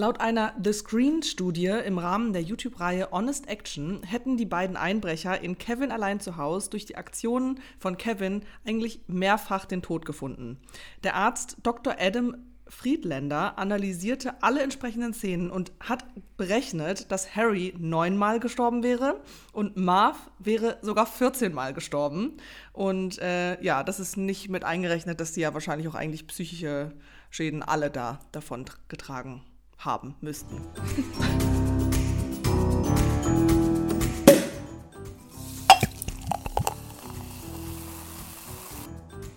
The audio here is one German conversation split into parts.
Laut einer The Screen-Studie im Rahmen der YouTube-Reihe Honest Action hätten die beiden Einbrecher in Kevin allein zu Hause durch die Aktionen von Kevin eigentlich mehrfach den Tod gefunden. Der Arzt Dr. Adam Friedländer analysierte alle entsprechenden Szenen und hat berechnet, dass Harry neunmal gestorben wäre und Marv wäre sogar 14 Mal gestorben. Und äh, ja, das ist nicht mit eingerechnet, dass die ja wahrscheinlich auch eigentlich psychische Schäden alle da davon getragen haben müssten.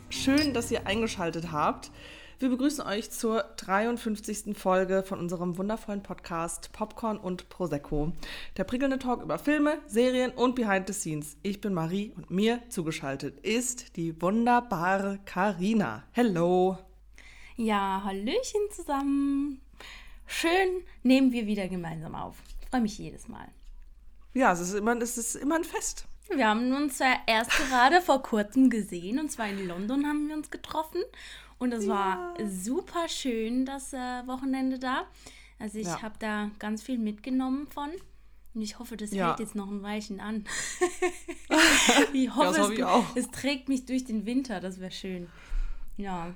Schön, dass ihr eingeschaltet habt. Wir begrüßen euch zur 53. Folge von unserem wundervollen Podcast Popcorn und Prosecco. Der prickelnde Talk über Filme, Serien und Behind the Scenes. Ich bin Marie und mir zugeschaltet ist die wunderbare Karina. Hello. Ja, Hallöchen zusammen. Schön nehmen wir wieder gemeinsam auf. Ich freue mich jedes Mal. Ja, es ist immer, es ist immer ein Fest. Wir haben uns ja erst gerade vor kurzem gesehen und zwar in London haben wir uns getroffen und es ja. war super schön das äh, Wochenende da. Also ich ja. habe da ganz viel mitgenommen von und ich hoffe, das ja. hält jetzt noch ein Weilchen an. ich hoffe, ja, es, hoffe es trägt mich durch den Winter, das wäre schön. Ja.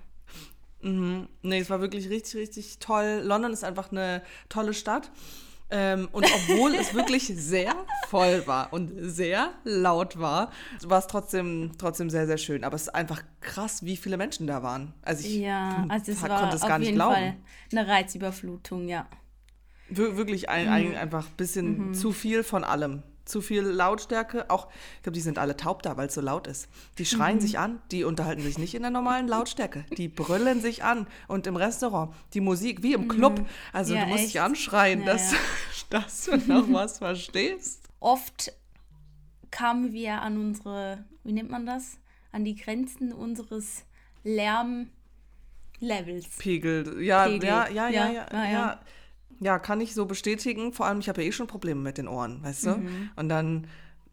Mhm. Nee, es war wirklich richtig, richtig toll. London ist einfach eine tolle Stadt. Ähm, und obwohl es wirklich sehr voll war und sehr laut war, war es trotzdem, trotzdem sehr, sehr schön. Aber es ist einfach krass, wie viele Menschen da waren. Also ich ja, also es war konnte es gar nicht glauben. Fall eine Reizüberflutung, ja. Wir, wirklich ein, ein, mhm. einfach ein bisschen mhm. zu viel von allem zu viel Lautstärke. Auch, ich glaube, die sind alle taub da, weil es so laut ist. Die schreien mhm. sich an, die unterhalten sich nicht in der normalen Lautstärke. Die brüllen sich an. Und im Restaurant, die Musik, wie im Club. Mhm. Also ja, du musst echt? dich anschreien, ja, dass, ja. dass du noch was verstehst. Oft kamen wir an unsere, wie nennt man das? An die Grenzen unseres Lärmlevels. Pegel. Ja, Pegel. ja, ja, ja, ja, ja. ja. Ja, kann ich so bestätigen. Vor allem, ich habe ja eh schon Probleme mit den Ohren, weißt du? Mhm. Und dann,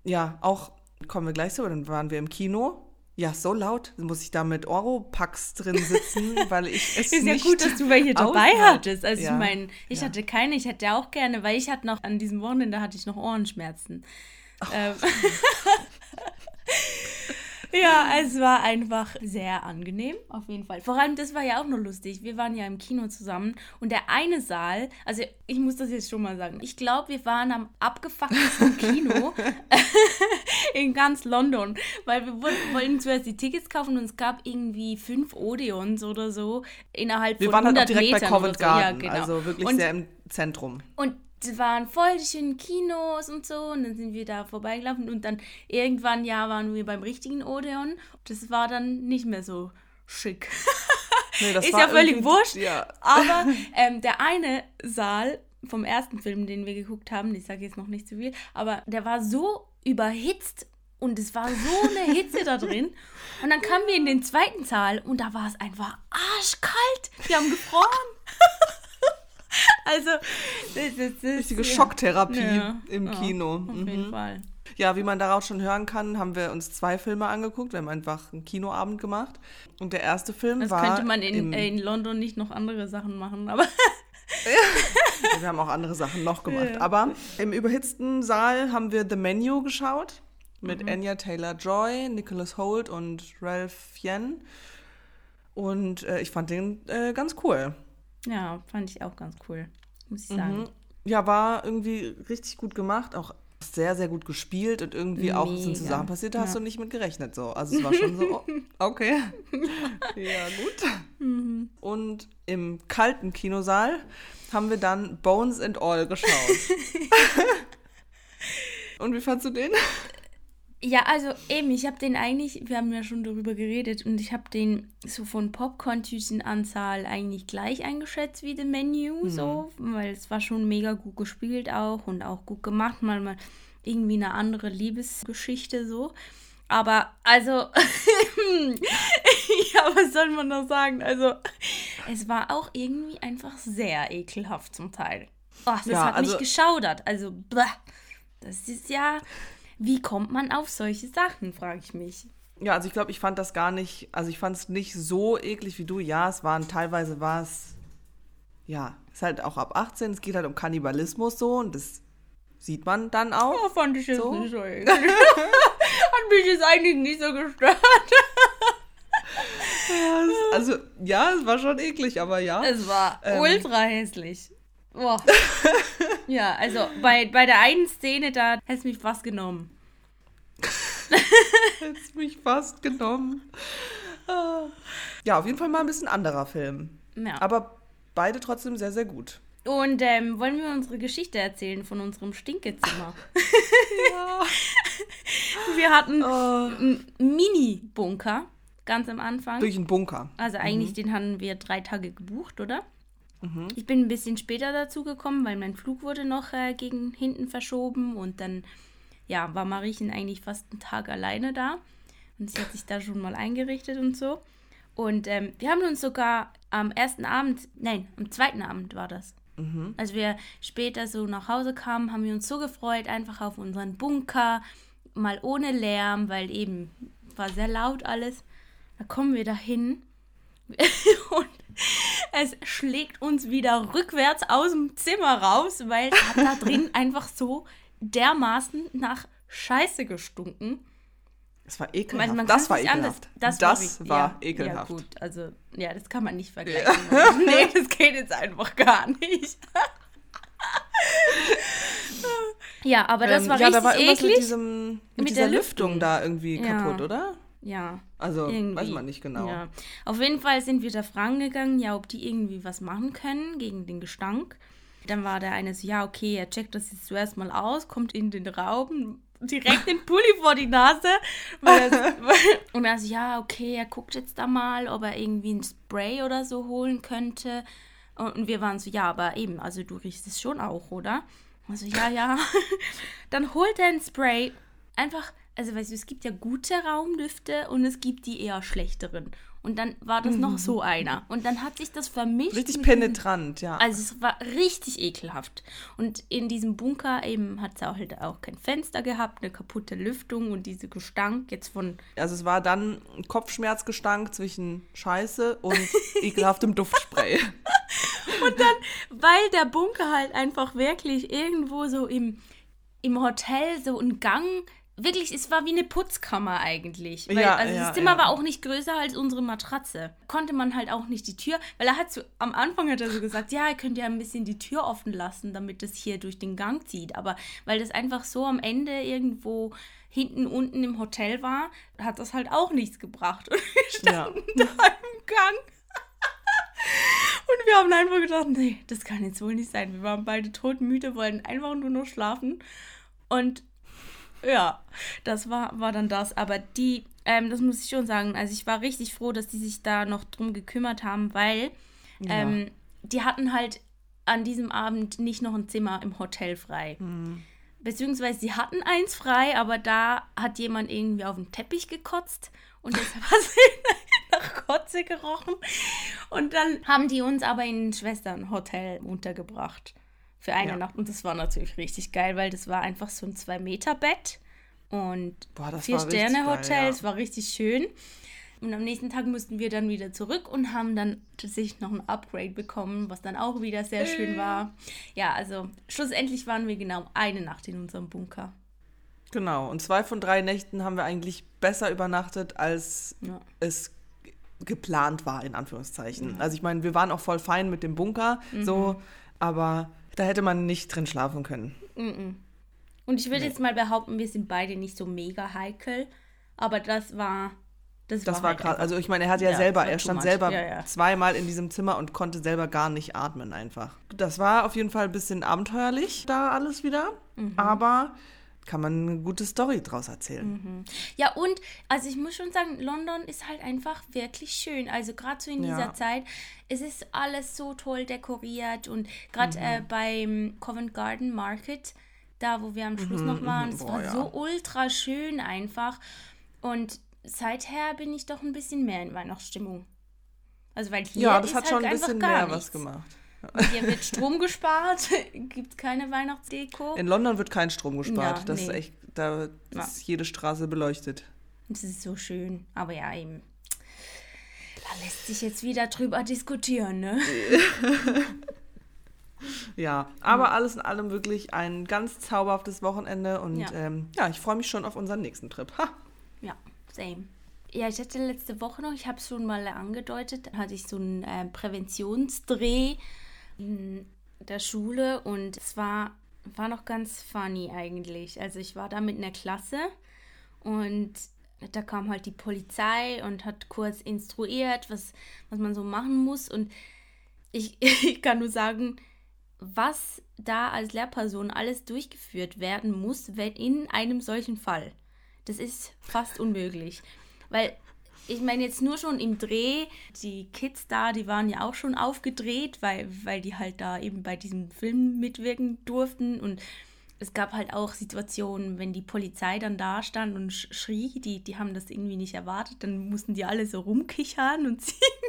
ja, auch, kommen wir gleich so, dann waren wir im Kino. Ja, so laut, muss ich da mit Oropax drin sitzen, weil ich es Ist nicht ja gut, dass du welche dabei hattest. Also ja. ich meine, ich ja. hatte keine, ich hätte auch gerne, weil ich hatte noch, an diesem Wochenende hatte ich noch Ohrenschmerzen. Oh. Ähm. Ja, es war einfach sehr angenehm, auf jeden Fall. Vor allem, das war ja auch nur lustig. Wir waren ja im Kino zusammen und der eine Saal, also ich muss das jetzt schon mal sagen, ich glaube, wir waren am abgefucktesten Kino in ganz London, weil wir wollten zuerst die Tickets kaufen und es gab irgendwie fünf Odeons oder so innerhalb wir von 100 Metern. Wir waren halt auch direkt bei Covent so. Garden, ja, genau. also wirklich und, sehr im Zentrum. Und waren voll die schönen Kinos und so und dann sind wir da vorbeigelaufen und dann irgendwann ja waren wir beim richtigen Odeon. Das war dann nicht mehr so schick. Nee, ist ja völlig wurscht. Ja. Aber ähm, der eine Saal vom ersten Film, den wir geguckt haben, ich sage jetzt noch nicht zu viel, aber der war so überhitzt und es war so eine Hitze da drin. Und dann kamen wir in den zweiten Saal und da war es einfach arschkalt. Wir haben gefroren. Also, das, das, das richtige Schocktherapie ja. im Kino. Auf mhm. jeden Fall. Ja, wie man daraus schon hören kann, haben wir uns zwei Filme angeguckt. Wir haben einfach einen Kinoabend gemacht. Und der erste Film das war. Das könnte man in, in London nicht noch andere Sachen machen, aber. ja. Wir haben auch andere Sachen noch gemacht. Ja. Aber im überhitzten Saal haben wir The Menu geschaut. Mit mhm. Anya Taylor Joy, Nicholas Holt und Ralph Yen. Und äh, ich fand den äh, ganz cool. Ja, fand ich auch ganz cool, muss ich sagen. Mhm. Ja, war irgendwie richtig gut gemacht, auch sehr, sehr gut gespielt und irgendwie Mega. auch sind so Sachen passiert, da ja. hast du nicht mit gerechnet. So. Also es war schon so, oh, okay. ja, gut. Mhm. Und im kalten Kinosaal haben wir dann Bones and All geschaut. und wie fandst du den? Ja, also eben, ich habe den eigentlich, wir haben ja schon darüber geredet und ich habe den so von Popcorn-Tütenanzahl eigentlich gleich eingeschätzt wie The Menu, mhm. so, weil es war schon mega gut gespielt auch und auch gut gemacht, mal mal irgendwie eine andere Liebesgeschichte so. Aber also, ja, was soll man noch sagen? Also, es war auch irgendwie einfach sehr ekelhaft zum Teil. Oh, das ja, hat also, mich geschaudert. Also, bleh, das ist ja wie kommt man auf solche Sachen, frage ich mich. Ja, also ich glaube, ich fand das gar nicht, also ich fand es nicht so eklig wie du. Ja, es waren teilweise war es, ja, ist halt auch ab 18. Es geht halt um Kannibalismus so und das sieht man dann auch. Oh, fand ich jetzt So. nicht so eklig. Hat mich jetzt eigentlich nicht so gestört. Ja, es- also, ja, es war schon eklig, aber ja. Es war Ähm. ultra hässlich. Boah. ja, also bei, bei der einen Szene, da hätte mich fast genommen. Hätt's mich fast genommen. Ah. Ja, auf jeden Fall mal ein bisschen anderer Film. Ja. Aber beide trotzdem sehr, sehr gut. Und ähm, wollen wir unsere Geschichte erzählen von unserem Stinkezimmer? Ja. wir hatten Oh. einen Mini-Bunker ganz am Anfang. Durch einen Bunker. Also eigentlich den hatten wir drei Tage gebucht, oder? Ich bin ein bisschen später dazu gekommen, weil mein Flug wurde noch äh, gegen hinten verschoben und dann ja, war Mariechen eigentlich fast einen Tag alleine da und sie hat sich da schon mal eingerichtet und so. Und ähm, wir haben uns sogar am ersten Abend, nein, am zweiten Abend war das. Als wir später so nach Hause kamen, haben wir uns so gefreut, einfach auf unseren Bunker, mal ohne Lärm, weil eben war sehr laut alles. Da kommen wir dahin und es schlägt uns wieder rückwärts aus dem Zimmer raus, weil es hat da drin einfach so dermaßen nach Scheiße gestunken. Das war ekelhaft. meine, man das war nicht anders- ekelhaft. Das, Das, war, war, ja, ekelhaft. Ja, gut, also, ja, das kann man nicht vergleichen. nee, das geht jetzt einfach gar nicht. ja, aber das Ähm, war ja, richtig da war irgendwas eklig. mit, diesem, mit, Mit dieser der Lüftung. Lüftung. da irgendwie Ja. kaputt, oder? Ja. Also, Irgendwie. weiß man nicht genau. Ja. Auf jeden Fall sind wir da fragen gegangen, ja, ob die irgendwie was machen können gegen den Gestank. Dann war der eine so, ja, okay, er checkt das jetzt zuerst mal aus, kommt in den Raum, direkt den Pulli vor die Nase. Er, und er so, ja, okay, er guckt jetzt da mal, ob er irgendwie ein Spray oder so holen könnte. Und wir waren so, ja, aber eben, also du riechst es schon auch, oder? Also, ja, ja. Dann holt er ein Spray. Einfach, also weißt du, es gibt ja gute Raumdüfte und es gibt die eher schlechteren. Und dann war das noch so einer. Und dann hat sich das vermischt. Richtig penetrant, ja. Also es war richtig ekelhaft. Und in diesem Bunker eben hat es auch halt auch kein Fenster gehabt, eine kaputte Lüftung und diese Gestank jetzt von Also es war dann ein Kopfschmerzgestank zwischen Scheiße und ekelhaftem Duftspray. weil der Bunker halt einfach wirklich irgendwo so im, im Hotel so ein Gang, wirklich, es war wie eine Putzkammer eigentlich. Weil, Ja, also ja, das Zimmer ja. war auch nicht größer als unsere Matratze. Konnte man halt auch nicht die Tür, weil er hat so, am Anfang hat er so gesagt, ja, ihr könnt ja ein bisschen die Tür offen lassen, damit das hier durch den Gang zieht. Aber weil das einfach so am Ende irgendwo hinten unten im Hotel war, hat das halt auch nichts gebracht. Und wir standen da im Gang. Und wir haben einfach gedacht, nee, das kann jetzt wohl nicht sein. Wir waren beide todmüde, wollten einfach nur noch schlafen. Und ja, das war, war dann das. Aber die, ähm, das muss ich schon sagen, also ich war richtig froh, dass die sich da noch drum gekümmert haben, weil ähm, die hatten halt an diesem Abend nicht noch ein Zimmer im Hotel frei. Beziehungsweise sie hatten eins frei, aber da hat jemand irgendwie auf den Teppich gekotzt und deshalb hat es nach Kotze gerochen. Und dann haben die uns aber in ein Schwesternhotel untergebracht für eine Ja. Nacht. Und das war natürlich richtig geil, weil das war einfach so ein Zwei-Meter-Bett und Boah, das vier war richtig Sterne geil, Hotel. ja. Es war richtig schön. Und am nächsten Tag mussten wir dann wieder zurück und haben dann tatsächlich noch ein Upgrade bekommen, was dann auch wieder sehr schön war. Ja, also schlussendlich waren wir genau eine Nacht in unserem Bunker. Genau. Und zwei von drei Nächten haben wir eigentlich besser übernachtet, als Ja. es ge- geplant war, in Anführungszeichen. Also ich meine, wir waren auch voll fein mit dem Bunker, so, aber da hätte man nicht drin schlafen können. Und ich würde jetzt mal behaupten, wir sind beide nicht so mega heikel, aber das war. Das, Das war halt krass. Also ich meine, er hat ja, Ja, selber, war er stand selber Ja, ja. zweimal in diesem Zimmer und konnte selber gar nicht atmen einfach. Das war auf jeden Fall ein bisschen abenteuerlich, da alles wieder. Mhm. Aber kann man eine gute Story draus erzählen. Ja, und also ich muss schon sagen, London ist halt einfach wirklich schön. Also gerade so in Ja. dieser Zeit, es ist alles so toll dekoriert und gerade Mhm. äh, beim Covent Garden Market, da wo wir am Schluss noch waren, es Mhm, war ja. so ultra schön einfach. Und seither bin ich doch ein bisschen mehr in Weihnachtsstimmung. Also weil hier Ja, das ist hat halt schon ein bisschen mehr nichts. was gemacht. Hier wird Strom gespart, gibt keine Weihnachtsdeko. In London wird kein Strom gespart. Ja, das ist nee. echt, da ist jede Straße beleuchtet. Das ist so schön. Aber ja, eben. Da lässt sich jetzt wieder drüber diskutieren, ne? Ja, aber mhm. alles in allem wirklich ein ganz zauberhaftes Wochenende und ja, ähm, ja ich freue mich schon auf unseren nächsten Trip. Ha. Ja, same. Ja, ich hatte letzte Woche noch, ich habe es schon mal angedeutet, hatte ich so einen äh, Präventionsdreh in der Schule und es war, war noch ganz funny eigentlich. Also ich war da mit einer Klasse und da kam halt die Polizei und hat kurz instruiert, was, was man so machen muss. Und ich, ich kann nur sagen, was da als Lehrperson alles durchgeführt werden muss, wenn in einem solchen Fall. Das ist fast unmöglich. Weil ich meine jetzt nur schon im Dreh, die Kids da, die waren ja auch schon aufgedreht, weil, weil die halt da eben bei diesem Film mitwirken durften und es gab halt auch Situationen, wenn die Polizei dann da stand und schrie, die, die haben das irgendwie nicht erwartet, dann mussten die alle so rumkichern und ziehen.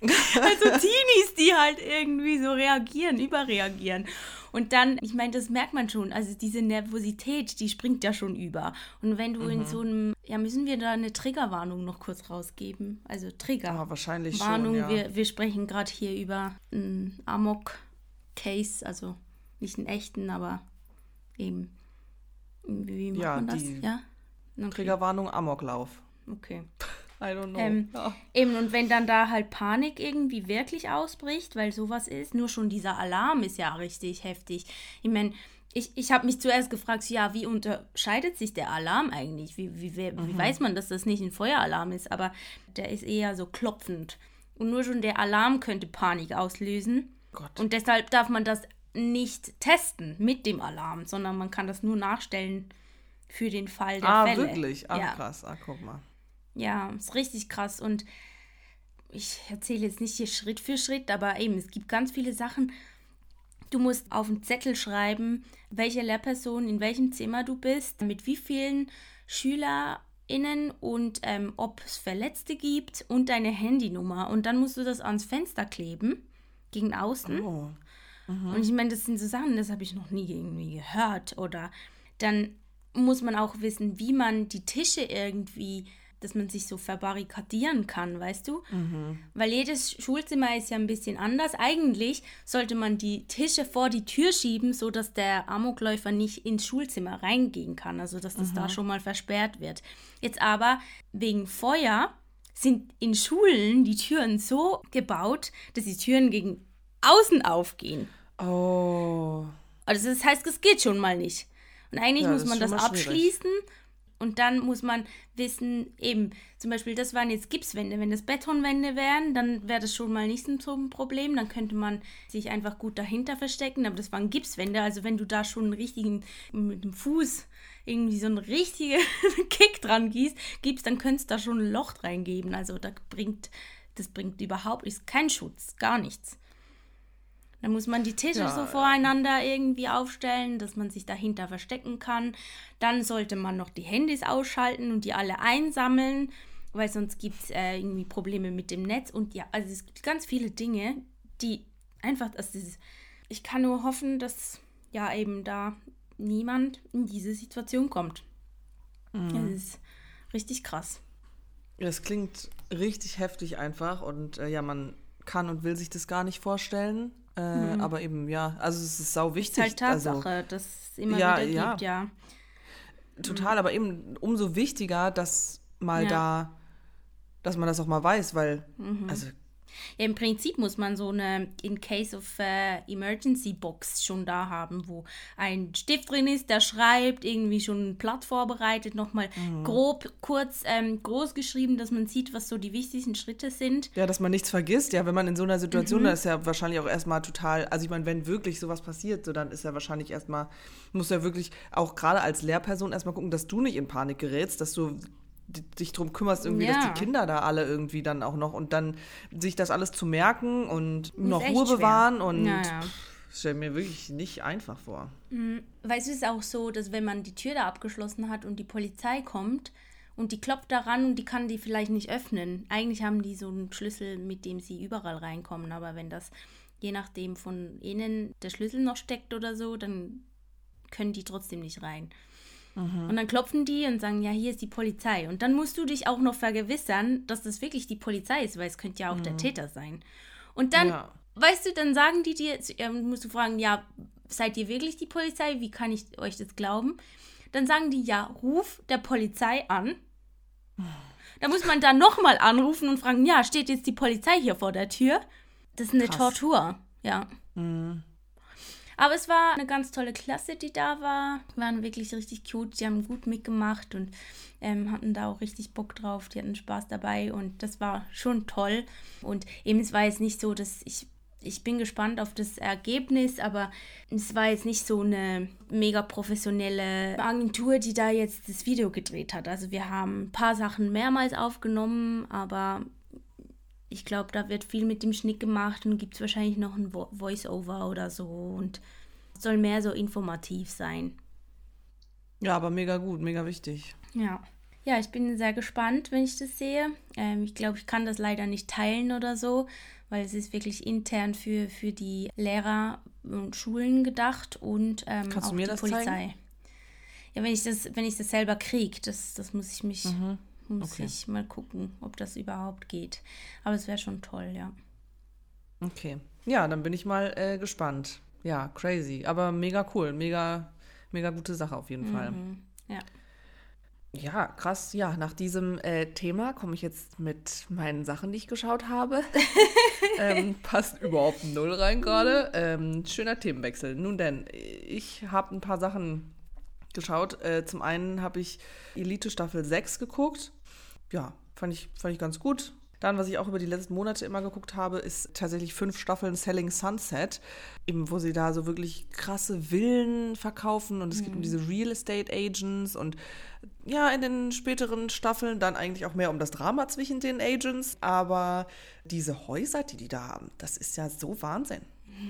also Teenies, die halt irgendwie so reagieren, überreagieren. Und dann, ich meine, das merkt man schon, also diese Nervosität, die springt ja schon über. Und wenn du mhm. in so einem, ja, müssen wir da eine Triggerwarnung noch kurz rausgeben? Also Trigger. Ja, wahrscheinlich Warnung, schon, ja. wir, wir sprechen gerade hier über einen Amok-Case, also nicht einen echten, aber eben. Wie macht ja, man das? ja? Okay. Triggerwarnung, Amoklauf. Okay. I don't know. Ähm, ja. Eben, und wenn dann da halt Panik irgendwie wirklich ausbricht, weil sowas ist, nur schon dieser Alarm ist ja richtig heftig. Ich meine, ich, ich habe mich zuerst gefragt, ja, wie unterscheidet sich der Alarm eigentlich? Wie, wie, wie, mhm. wie weiß man, dass das nicht ein Feueralarm ist? Aber der ist eher so klopfend. Und nur schon der Alarm könnte Panik auslösen. Gott. Und deshalb darf man das nicht testen mit dem Alarm, sondern man kann das nur nachstellen für den Fall der ah, Fälle. Ah, wirklich? Ah, ja. krass. Ah, guck mal. Ja, ist richtig krass. Und ich erzähle jetzt nicht hier Schritt für Schritt, aber eben, es gibt ganz viele Sachen. Du musst auf einen Zettel schreiben, welche Lehrperson in welchem Zimmer du bist, mit wie vielen SchülerInnen und ähm, ob es Verletzte gibt und deine Handynummer. Und dann musst du das ans Fenster kleben, gegen außen. Oh. Mhm. Und ich meine, das sind so Sachen, das habe ich noch nie irgendwie gehört. Oder dann muss man auch wissen, wie man die Tische irgendwie, dass man sich so verbarrikadieren kann, weißt du? Mhm. Weil jedes Schulzimmer ist ja ein bisschen anders. Eigentlich sollte man die Tische vor die Tür schieben, sodass der Amokläufer nicht ins Schulzimmer reingehen kann. Also, dass das mhm. da schon mal versperrt wird. Jetzt aber wegen Feuer sind in Schulen die Türen so gebaut, dass die Türen gegen außen aufgehen. Oh. Also das heißt, es geht schon mal nicht. Und eigentlich ja, muss man das abschließen und dann muss man wissen, eben, zum Beispiel, das waren jetzt Gipswände. Wenn das Betonwände wären, dann wäre das schon mal nicht so ein Problem. Dann könnte man sich einfach gut dahinter verstecken. Aber das waren Gipswände. Also wenn du da schon einen richtigen, mit dem Fuß irgendwie so einen richtigen Kick dran gießt, gibst, dann könntest du da schon ein Loch reingeben. Also da bringt, das bringt überhaupt nichts, kein Schutz, gar nichts. Dann muss man die Tische ja, so voreinander irgendwie aufstellen, dass man sich dahinter verstecken kann. Dann sollte man noch die Handys ausschalten und die alle einsammeln, weil sonst gibt es äh, irgendwie Probleme mit dem Netz. Und ja, also es gibt ganz viele Dinge, die einfach, das ist, ich kann nur hoffen, dass ja eben da niemand in diese Situation kommt. Mhm. Das ist richtig krass. Das klingt richtig heftig einfach und äh, ja, man kann und will sich das gar nicht vorstellen. Äh, mhm. Aber eben, ja, also es ist sau wichtig. Ist halt Tatsache, also, dass es immer ja, wieder ja. gibt, ja. Total, mhm. aber eben umso wichtiger, dass mal ja. da, dass man das auch mal weiß, weil, mhm. also ja, im Prinzip muss man so eine In Case of uh, Emergency Box schon da haben, wo ein Stift drin ist, der schreibt, irgendwie schon ein Blatt vorbereitet, nochmal mhm. grob, kurz, ähm, groß geschrieben, dass man sieht, was so die wichtigsten Schritte sind. Ja, dass man nichts vergisst. Ja, wenn man in so einer Situation, mhm. da ist ja wahrscheinlich auch erstmal total, also ich meine, wenn wirklich sowas passiert, so dann ist ja wahrscheinlich erstmal, muss ja wirklich auch gerade als Lehrperson erstmal gucken, dass du nicht in Panik gerätst, dass du dich darum kümmerst, irgendwie, ja. dass die Kinder da alle irgendwie dann auch noch und dann sich das alles zu merken und noch Ruhe bewahren schwer. und ja, ja. stell mir wirklich nicht einfach vor. Mhm. Weißt du, es ist auch so, dass wenn man die Tür da abgeschlossen hat und die Polizei kommt und die klopft daran und die kann die vielleicht nicht öffnen. Eigentlich haben die so einen Schlüssel, mit dem sie überall reinkommen, aber wenn das je nachdem von innen der Schlüssel noch steckt oder so, dann können die trotzdem nicht rein. Mhm. Und dann klopfen die und sagen, ja, hier ist die Polizei. Und dann musst du dich auch noch vergewissern, dass das wirklich die Polizei ist, weil es könnte ja auch mhm. der Täter sein. Und dann ja. weißt du, dann sagen die dir, ähm, musst du fragen, ja, seid ihr wirklich die Polizei? Wie kann ich euch das glauben? Dann sagen die, ja, ruf der Polizei an. Da muss man dann nochmal anrufen und fragen, ja, steht jetzt die Polizei hier vor der Tür? Das ist eine Krass. Tortur, ja. Mhm. Aber es war eine ganz tolle Klasse, die da war. Die waren wirklich richtig cute. Die haben gut mitgemacht und ähm, hatten da auch richtig Bock drauf. Die hatten Spaß dabei und das war schon toll. Und eben, es war jetzt nicht so, dass ich ich bin gespannt auf das Ergebnis, aber es war jetzt nicht so eine mega professionelle Agentur, die da jetzt das Video gedreht hat. Also wir haben ein paar Sachen mehrmals aufgenommen, aber ich glaube, da wird viel mit dem Schnitt gemacht und gibt es wahrscheinlich noch ein Vo Voice-Over oder so und soll mehr so informativ sein. Ja, aber mega gut, mega wichtig. Ja. Ja, ich bin sehr gespannt, wenn ich das sehe. Ähm, ich glaube, ich kann das leider nicht teilen oder so, weil es ist wirklich intern für, für die Lehrer und Schulen gedacht und ähm, Kannst auch du mir die das Polizei. Zeigen? Ja, wenn ich das, wenn ich das selber kriege, das, das muss ich mich, mhm. Muss okay. ich mal gucken, ob das überhaupt geht. Aber es wäre schon toll, ja. Okay. Ja, dann bin ich mal äh, gespannt. Ja, crazy. Aber mega cool. Mega, mega gute Sache auf jeden mhm. Fall. Ja. Ja, krass. Ja, nach diesem äh, Thema komme ich jetzt mit meinen Sachen, die ich geschaut habe. ähm, passt überhaupt null rein gerade. Ähm, schöner Themenwechsel. Nun denn, ich habe ein paar Sachen geschaut. Äh, zum einen habe ich Elite Staffel 6 geguckt. Ja, fand ich, fand ich ganz gut. Dann, was ich auch über die letzten Monate immer geguckt habe, ist tatsächlich fünf Staffeln Selling Sunset, eben wo sie da so wirklich krasse Villen verkaufen und es mhm. geht um mhm. diese Real Estate Agents und ja, in den späteren Staffeln dann eigentlich auch mehr um das Drama zwischen den Agents, aber diese Häuser, die die da haben, das ist ja so Wahnsinn.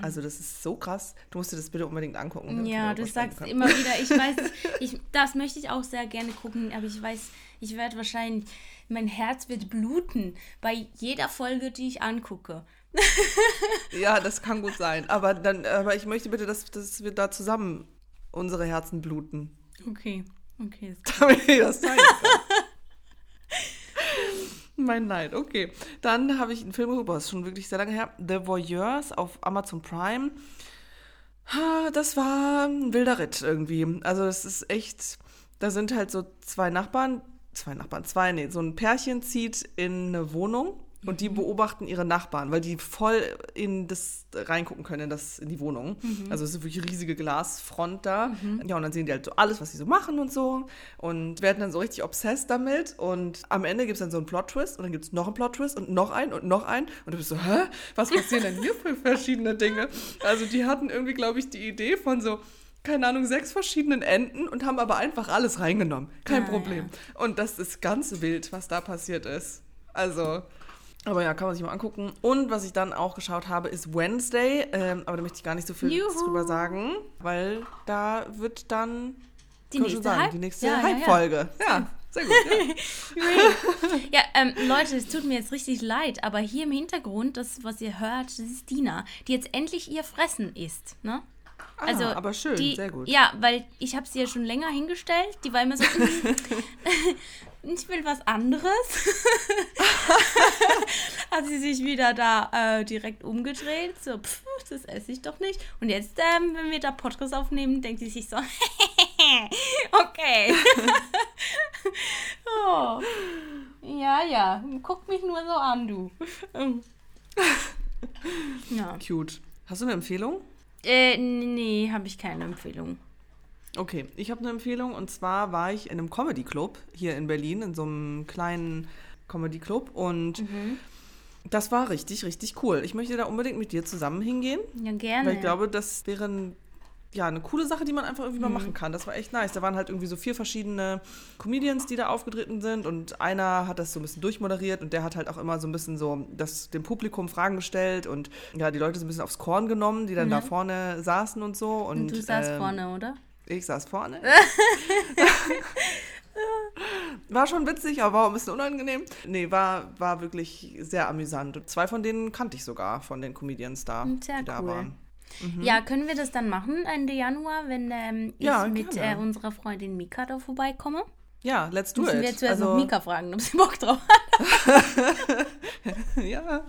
Also das ist so krass. Du musst dir das bitte unbedingt angucken. Ja, du sagst kann. immer wieder, ich weiß, ich, das möchte ich auch sehr gerne gucken, aber ich weiß, ich werde wahrscheinlich mein Herz wird bluten bei jeder Folge, die ich angucke. ja, das kann gut sein. Aber dann, aber ich möchte bitte, dass, dass wir da zusammen unsere Herzen bluten. Okay, okay. Damit ich das zeigen kann. Mein Neid, okay. Dann habe ich einen Film geguckt, das ist schon wirklich sehr lange her. The Voyeurs auf Amazon Prime. Das war ein wilder Ritt irgendwie. Also es ist echt, da sind halt so zwei Nachbarn, zwei Nachbarn, zwei, nee, so ein Pärchen zieht in eine Wohnung und die beobachten ihre Nachbarn, weil die voll in das reingucken können, in, das, in die Wohnung. Mhm. Also es ist wirklich riesige Glasfront da. Mhm. Ja, und dann sehen die halt so alles, was sie so machen und so. Und werden dann so richtig obsessed damit. Und am Ende gibt es dann so einen Plot-Twist und dann gibt es noch einen Plot-Twist und noch einen und noch einen. Und du bist so, hä? Was passieren denn hier für verschiedene Dinge? Also die hatten irgendwie, glaube ich, die Idee von so, keine Ahnung, sechs verschiedenen Enden und haben aber einfach alles reingenommen. Kein ja, Problem. Ja. Und das ist ganz wild, was da passiert ist. Also, aber ja, kann man sich mal angucken. Und was ich dann auch geschaut habe, ist Wednesday. Ähm, aber da möchte ich gar nicht so viel Juhu. drüber sagen, weil da wird dann die nächste, sagen, Hype? die nächste ja, Hype-Folge. Ja, ja. Sehr gut, ja. ja, ähm, Leute, es tut mir jetzt richtig leid, aber hier im Hintergrund, das, was ihr hört, das ist Dina, die jetzt endlich ihr Fressen isst. Ne? Ah, also, aber schön, die, sehr gut. Ja, weil ich habe sie ja schon länger hingestellt. Die war immer so, ich will was anderes. Hat sie sich wieder da äh, direkt umgedreht. So, pff, das esse ich doch nicht. Und jetzt, ähm, wenn wir da Podcast aufnehmen, denkt sie sich so, okay. oh. Ja, ja, guck mich nur so an, du. ja. Cute. Hast du eine Empfehlung? Äh, nee, habe ich keine Empfehlung. Okay, ich habe eine Empfehlung und zwar war ich in einem Comedy Club hier in Berlin, in so einem kleinen Comedy Club und mhm. das war richtig, richtig cool. Ich möchte da unbedingt mit dir zusammen hingehen. Ja, gerne. Weil ich glaube, das wäre ein ja, eine coole Sache, die man einfach irgendwie mhm. mal machen kann. Das war echt nice. Da waren halt irgendwie so vier verschiedene Comedians, die da aufgetreten sind und einer hat das so ein bisschen durchmoderiert und der hat halt auch immer so ein bisschen so das, dem Publikum Fragen gestellt und ja, die Leute so ein bisschen aufs Korn genommen, die dann mhm. da vorne saßen und so. Und, und du saßt ähm, vorne, oder? Ich saß vorne. war schon witzig, aber war ein bisschen unangenehm. Nee, war, war wirklich sehr amüsant. zwei von denen kannte ich sogar, von den Comedians da, sehr die cool. da waren. Mhm. Ja, können wir das dann machen Ende Januar, wenn ähm, ich ja, mit äh, unserer Freundin Mika da vorbeikomme? Ja, let's do Müssen it. wir zuerst also, noch Mika fragen, ob sie Bock drauf hat. ja,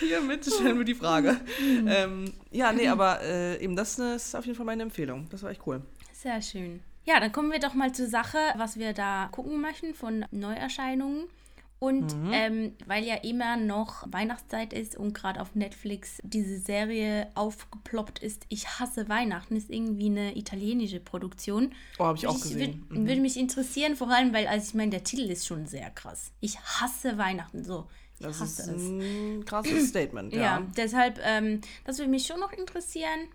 hiermit stellen wir die Frage. ähm, ja, nee, aber äh, eben das ist auf jeden Fall meine Empfehlung. Das war echt cool. Sehr schön. Ja, dann kommen wir doch mal zur Sache, was wir da gucken möchten von Neuerscheinungen. Und mhm. ähm, weil ja immer noch Weihnachtszeit ist und gerade auf Netflix diese Serie aufgeploppt ist, Ich hasse Weihnachten, ist irgendwie eine italienische Produktion. Oh, habe ich auch gesehen. Würde, mhm. würde mich interessieren, vor allem, weil, also ich meine, der Titel ist schon sehr krass. Ich hasse Weihnachten, so. Ich das ist es. ein krasses Statement, ja. Ja, deshalb, ähm, das würde mich schon noch interessieren.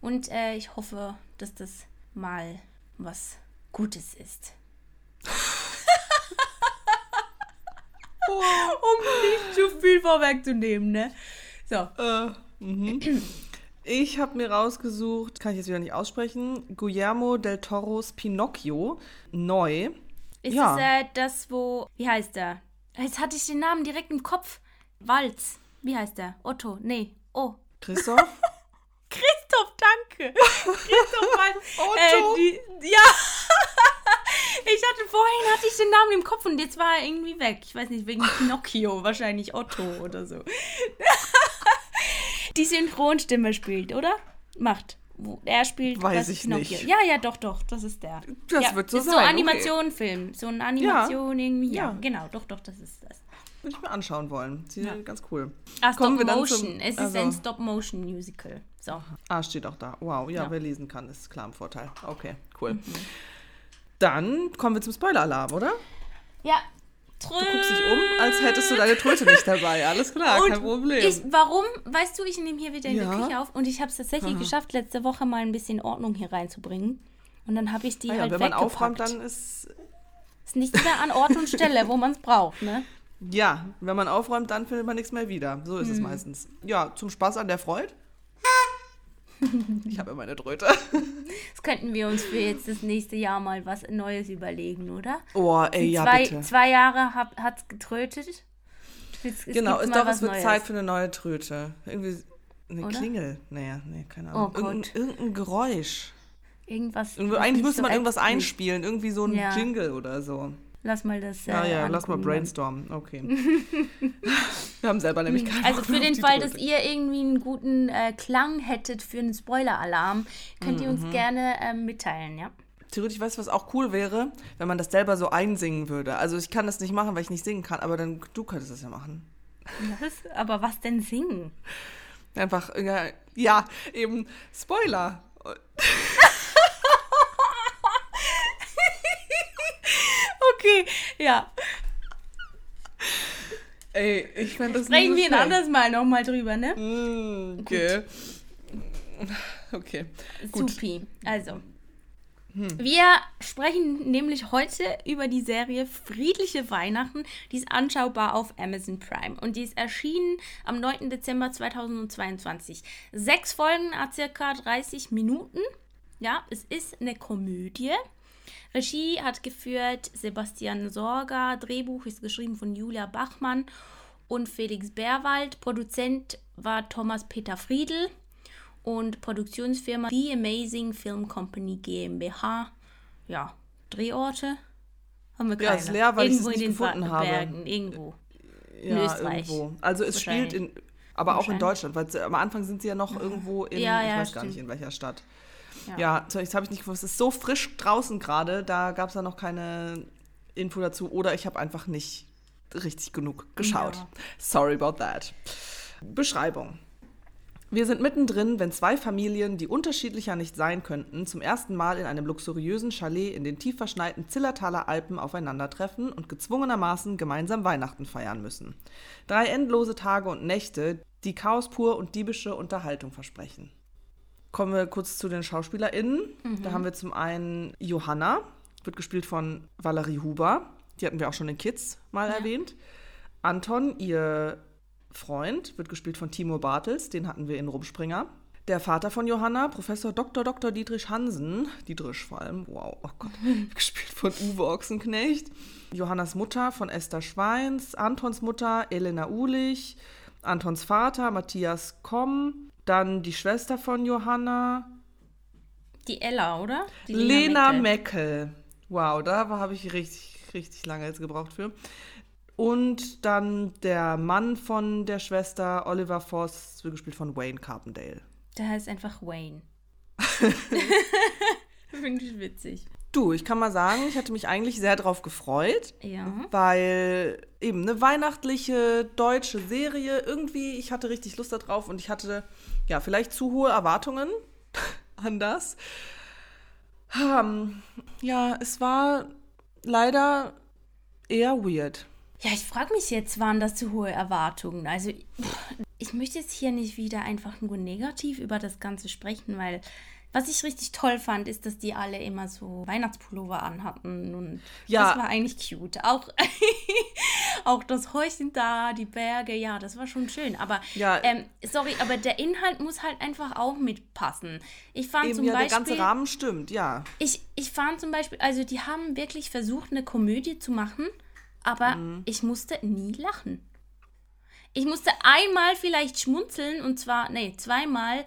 Und äh, ich hoffe, dass das mal was Gutes ist. um nicht zu viel vorwegzunehmen, ne? So. Äh, mhm. ich habe mir rausgesucht, kann ich jetzt wieder nicht aussprechen, Guillermo del Toros Pinocchio, neu. Ist ja. das äh, das, wo, wie heißt der? Jetzt hatte ich den Namen direkt im Kopf. Walz. Wie heißt der? Otto. Nee. Oh. Christoph? Christoph, danke. Christoph Walz. Otto. Äh, die, ja. Ich hatte vorhin hatte ich den Namen im Kopf und jetzt war er irgendwie weg. Ich weiß nicht, wegen Pinocchio, wahrscheinlich Otto oder so. Die Synchronstimme spielt, oder? Macht. Er spielt Weiß ich Pinocchio. nicht. Ja, ja, doch, doch, das ist der. Das ja, wird so ist sein. So ein Animationenfilm. So eine Animation ja. irgendwie. Ja. ja, genau, doch, doch, das ist das. Würde ich mir anschauen wollen. Sieht ja. ganz cool. Ah, Stop Motion. es ist also, ein Stop Motion Musical. So. Ah, steht auch da. Wow, ja, wer lesen kann, ist klar ein Vorteil. Okay, cool. Mhm. Dann kommen wir zum Spoiler-Alarm, oder? Ja. Trö du guckst dich um, als hättest du deine Tröte nicht dabei. Alles klar, und kein Problem. Ich, warum? Weißt du, ich nehme hier wieder in ja. der Küche auf und ich habe es tatsächlich Aha. geschafft, letzte Woche mal ein bisschen Ordnung hier reinzubringen. Und dann habe ich die ah ja, halt Wenn man aufräumt, dann ist... Ist nicht wieder an Ort und Stelle, wo man es braucht, ne? Ja, wenn man aufräumt, dann findet man nichts mehr wieder. So ist hm. es meistens. Ja, zum Spaß an der Freude. Ich habe ja meine Dröte. Das könnten wir uns für jetzt das nächste Jahr mal was Neues überlegen, oder? Oh, ey, ja, zwei, bitte. Zwei Jahre hat es getrötet. Jetzt, genau, ist doch, es wird Neues. Zeit für eine neue Tröte. Irgendwie eine oder? Klingel. Naja, nee, keine Ahnung. Oh Irgend, irgendein Geräusch. Irgendwas. Eigentlich müsste so man irgendwas einspielen, irgendwie so ein ja. Jingle oder so. Lass mal das. Äh, ah ja, lass mal brainstormen. Okay. Wir haben selber nämlich keine Also für den Fall, dass ihr irgendwie einen guten äh, Klang hättet für einen Spoiler-Alarm, könnt mhm. ihr uns mhm. gerne äh, mitteilen, ja? Theoretisch weißt du, was auch cool wäre, wenn man das selber so einsingen würde. Also ich kann das nicht machen, weil ich nicht singen kann, aber dann du könntest das ja machen. Was? Aber was denn singen? Einfach, ja eben Spoiler. okay, ja. Ey, ich fand das Sprechen wir ein anderes Mal nochmal drüber, ne? Mm, okay. Okay. Gut. Supi. Also. Hm. Wir sprechen nämlich heute über die Serie Friedliche Weihnachten. Die ist anschaubar auf Amazon Prime und die ist erschienen am 9. Dezember 2022. Sechs Folgen, circa 30 Minuten. Ja, es ist eine Komödie. Regie hat geführt Sebastian Sorger, Drehbuch ist geschrieben von Julia Bachmann und Felix Berwald. Produzent war Thomas Peter Friedl und Produktionsfirma The Amazing Film Company GmbH. Ja, Drehorte haben wir keine. Ja, ist leer, weil irgendwo ich es nicht gefunden ba habe. Bergen, irgendwo. Ja, in Österreich. Irgendwo. Also es spielt in, aber auch in Deutschland, weil am Anfang sind sie ja noch irgendwo in, ja, ja, ich weiß stimmt. gar nicht in welcher Stadt. Ja, ja das habe ich nicht gewusst. Es ist so frisch draußen gerade, da gab es ja noch keine Info dazu oder ich habe einfach nicht richtig genug geschaut. Ja. Sorry about that. Beschreibung. Wir sind mittendrin, wenn zwei Familien, die unterschiedlicher nicht sein könnten, zum ersten Mal in einem luxuriösen Chalet in den tief verschneiten Zillertaler Alpen aufeinandertreffen und gezwungenermaßen gemeinsam Weihnachten feiern müssen. Drei endlose Tage und Nächte, die Chaos pur und diebische Unterhaltung versprechen. Kommen wir kurz zu den SchauspielerInnen. Mhm. Da haben wir zum einen Johanna, wird gespielt von Valerie Huber. Die hatten wir auch schon in Kids mal ja. erwähnt. Anton, ihr Freund, wird gespielt von Timo Bartels. Den hatten wir in Rumspringer. Der Vater von Johanna, Professor Dr. Dr. Dietrich Hansen, Dietrich vor allem, wow, oh Gott, gespielt von Uwe Ochsenknecht. Johannas Mutter von Esther Schweins, Antons Mutter Elena Ulich, Antons Vater Matthias Komm, dann die Schwester von Johanna. Die Ella, oder? Die Lena, Lena Meckel. Wow, da habe ich richtig, richtig lange jetzt gebraucht für. Und dann der Mann von der Schwester, Oliver Voss, wird gespielt von Wayne Carpendale. Der heißt einfach Wayne. Finde ich witzig. Du, ich kann mal sagen, ich hatte mich eigentlich sehr darauf gefreut, Ja. weil eben eine weihnachtliche deutsche Serie, irgendwie, ich hatte richtig Lust darauf und ich hatte ja vielleicht zu hohe Erwartungen an das. Ähm, ja, es war leider eher weird. Ja, ich frage mich jetzt, waren das zu hohe Erwartungen? Also, ich möchte jetzt hier nicht wieder einfach nur negativ über das Ganze sprechen, weil was ich richtig toll fand, ist, dass die alle immer so Weihnachtspullover anhatten und Ja. das war eigentlich cute. Auch, auch das Häuschen da, die Berge, ja, das war schon schön. Aber, Ja. ähm, sorry, aber der Inhalt muss halt einfach auch mitpassen. Ich fand Eben zum ja, der Beispiel... ganze Rahmen stimmt, ja. Ich, ich fand zum Beispiel, also die haben wirklich versucht, eine Komödie zu machen, aber Mhm. ich musste nie lachen. Ich musste einmal vielleicht schmunzeln und zwar, nee, zweimal,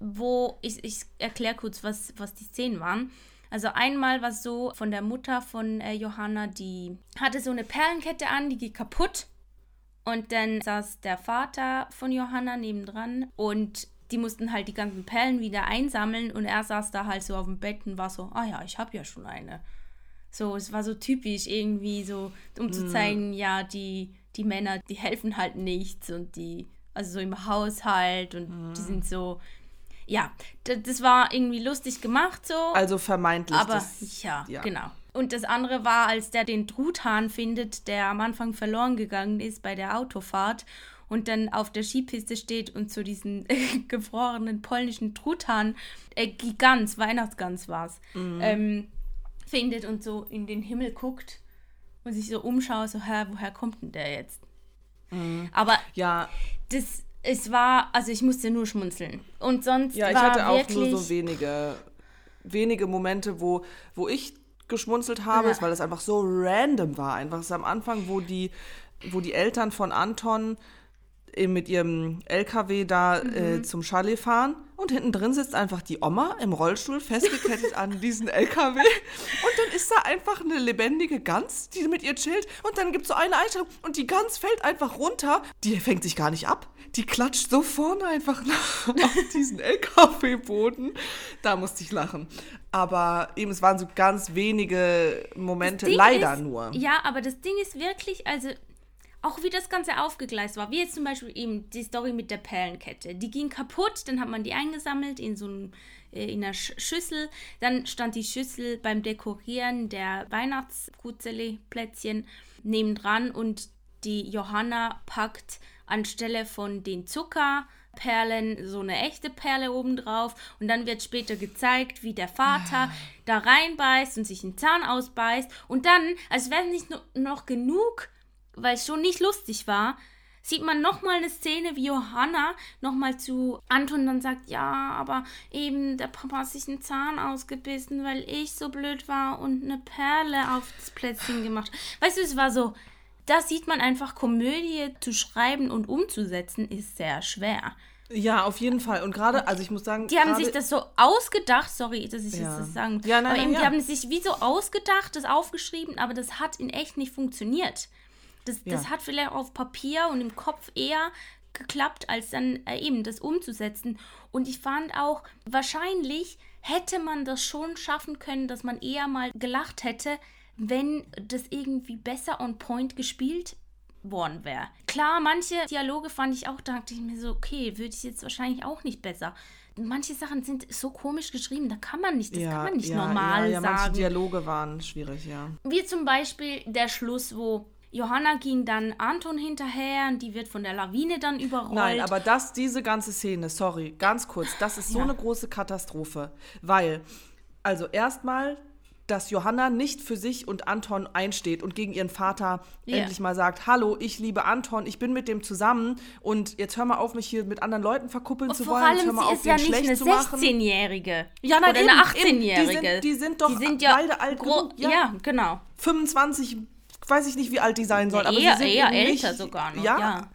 wo ich, ich erkläre kurz, was, was die Szenen waren. Also einmal war es so von der Mutter von äh, Johanna, die hatte so eine Perlenkette an, die geht kaputt. Und dann saß der Vater von Johanna nebendran und die mussten halt die ganzen Perlen wieder einsammeln und er saß da halt so auf dem Bett und war so, ah ja, ich habe ja schon eine. So, es war so typisch irgendwie so, um zu zeigen, ja, die, die Männer, die helfen halt nichts und die, also so im Haushalt und die sind so, ja, das war irgendwie lustig gemacht so. Also vermeintlich. Aber das, ja, ja. genau. Und das andere war, als der den Truthahn findet, der am Anfang verloren gegangen ist bei der Autofahrt und dann auf der Skipiste steht und zu diesen gefrorenen polnischen Truthahn, äh, Gigants, Weihnachtsgans war es, Mhm. ähm, findet und so in den Himmel guckt und sich so umschaut, so, hä, woher kommt denn der jetzt? Mhm. Aber ja, das, es war, also ich musste nur schmunzeln. Und sonst ja, ich war hatte auch wirklich, nur so wenige, wenige Momente, wo, wo ich geschmunzelt habe, Ja. weil es einfach so random war. Einfach am Anfang, wo die, wo die Eltern von Anton mit ihrem LKW da äh, Mhm. zum Chalet fahren und hinten drin sitzt einfach die Oma im Rollstuhl festgekettet an diesen LKW und dann ist da einfach eine lebendige Gans, die mit ihr chillt und dann gibt es so eine Einstellung und die Gans fällt einfach runter, die fängt sich gar nicht ab, die klatscht so vorne einfach auf diesen LKW-Boden. Da musste ich lachen. Aber eben, es waren so ganz wenige Momente, leider ist, nur. Ja, aber das Ding ist wirklich, also auch wie das Ganze aufgegleist war, wie jetzt zum Beispiel eben die Story mit der Perlenkette. Die ging kaputt, dann hat man die eingesammelt in so einem, äh, in einer Sch Schüssel. Dann stand die Schüssel beim Dekorieren der Weihnachtsgutzeli-Plätzchen nebendran und die Johanna packt anstelle von den Zuckerperlen so eine echte Perle obendrauf und dann wird später gezeigt, wie der Vater da reinbeißt und sich einen Zahn ausbeißt und dann, als wäre es nicht no noch genug, weil es schon nicht lustig war, sieht man nochmal eine Szene, wie Johanna nochmal zu Anton dann sagt, ja, aber eben der Papa hat sich einen Zahn ausgebissen, weil ich so blöd war und eine Perle auf das Plätzchen gemacht. Weißt du, es war so, da sieht man einfach, Komödie zu schreiben und umzusetzen ist sehr schwer. Ja, auf jeden Fall. Und gerade, also ich muss sagen, Die haben sich das so ausgedacht, sorry, dass ich Ja. jetzt das sagen Ja, nein, aber nein, eben, ja. die haben sich wie so ausgedacht, das aufgeschrieben, aber das hat in echt nicht funktioniert. Das, das Ja. hat vielleicht auf Papier und im Kopf eher geklappt, als dann äh, eben das umzusetzen. Und ich fand auch, wahrscheinlich hätte man das schon schaffen können, dass man eher mal gelacht hätte, wenn das irgendwie besser on point gespielt worden wäre. Klar, manche Dialoge fand ich auch, da dachte ich mir so, okay, würde ich jetzt wahrscheinlich auch nicht besser. Manche Sachen sind so komisch geschrieben, da kann man nicht, das kann man nicht ja, normal ja, ja, Manche sagen. Dialoge waren schwierig, ja. Wie zum Beispiel der Schluss, wo Johanna ging dann Anton hinterher und die wird von der Lawine dann überrollt. Nein, aber das, diese ganze Szene, sorry, ganz kurz, das ist so Ja. eine große Katastrophe. Weil, also erstmal, dass Johanna nicht für sich und Anton einsteht und gegen ihren Vater Ja. endlich mal sagt, hallo, ich liebe Anton, ich bin mit dem zusammen und jetzt hör mal auf, mich hier mit anderen Leuten verkuppeln zu vor wollen, hör allem, mal sie auf, ist ja nicht schlecht eine zu machen. 16-Jährige. Ja, nein, Oder eben, eine eben. Die 18-Jährige. sind- die sind doch die sind ja beide alt genug, Ja. ja. genau. 25, weiß ich nicht, wie alt die sein sollen, aber eher sie sind eher älter nicht, sogar noch. Ja. ja.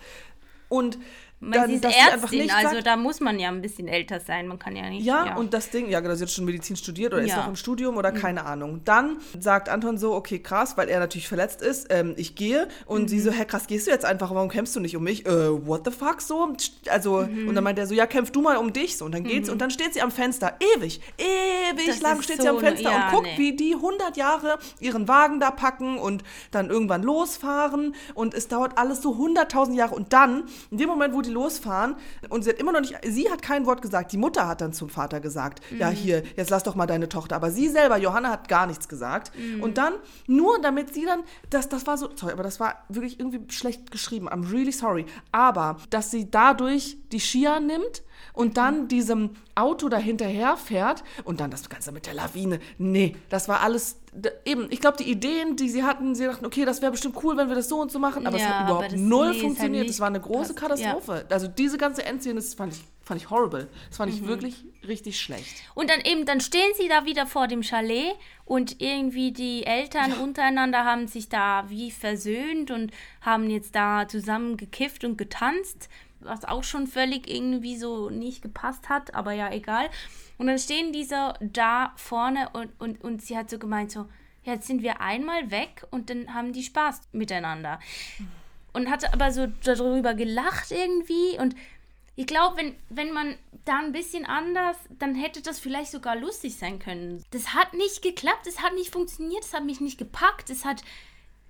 Und dann, sie ist Ärztin, also sagt, da muss man ja ein bisschen älter sein. Man kann ja nicht. Ja, ja. und das Ding, ja, genau, sie hat schon Medizin studiert oder ja. ist noch im Studium oder mhm. keine Ahnung. Dann sagt Anton so, okay, krass, weil er natürlich verletzt ist, ähm, ich gehe. Und mhm. sie so, hä, krass, gehst du jetzt einfach, warum kämpfst du nicht um mich? Äh, what the fuck so? Also, mhm. und dann meint er so, ja, kämpf du mal um dich. So, und dann geht's mhm. und dann steht sie am Fenster, ewig, ewig das lang steht so sie am Fenster ja, und guckt, nee. wie die 100 Jahre ihren Wagen da packen und dann irgendwann losfahren. Und es dauert alles so 100.000 Jahre. Und dann, in dem Moment, wo die losfahren, und sie hat immer noch nicht, sie hat kein Wort gesagt. Die Mutter hat dann zum Vater gesagt, mhm. ja hier, jetzt lass doch mal deine Tochter. Aber sie selber, Johanna, hat gar nichts gesagt. Mhm. Und dann, nur damit sie dann, das, das war so, sorry, aber das war wirklich irgendwie schlecht geschrieben. I'm really sorry. Aber, dass sie dadurch die Shia nimmt und dann diesem Auto dahinterher fährt und dann das Ganze mit der Lawine. Nee, das war alles eben. Ich glaube, die Ideen, die sie hatten, sie dachten, okay, das wäre bestimmt cool, wenn wir das so und so machen, aber ja, es hat überhaupt null nee, funktioniert. Halt das war eine große passt. Katastrophe. Ja. Also diese ganze Endszene, das fand ich, fand ich horrible. Das fand ich mhm. wirklich richtig schlecht. Und dann eben, dann stehen sie da wieder vor dem Chalet und irgendwie die Eltern ja. untereinander haben sich da wie versöhnt und haben jetzt da zusammen gekifft und getanzt was auch schon völlig irgendwie so nicht gepasst hat, aber ja, egal. Und dann stehen diese da vorne und, und, und sie hat so gemeint, so, jetzt sind wir einmal weg und dann haben die Spaß miteinander. Und hat aber so darüber gelacht irgendwie und ich glaube, wenn, wenn man da ein bisschen anders, dann hätte das vielleicht sogar lustig sein können. Das hat nicht geklappt, es hat nicht funktioniert, es hat mich nicht gepackt, es hat,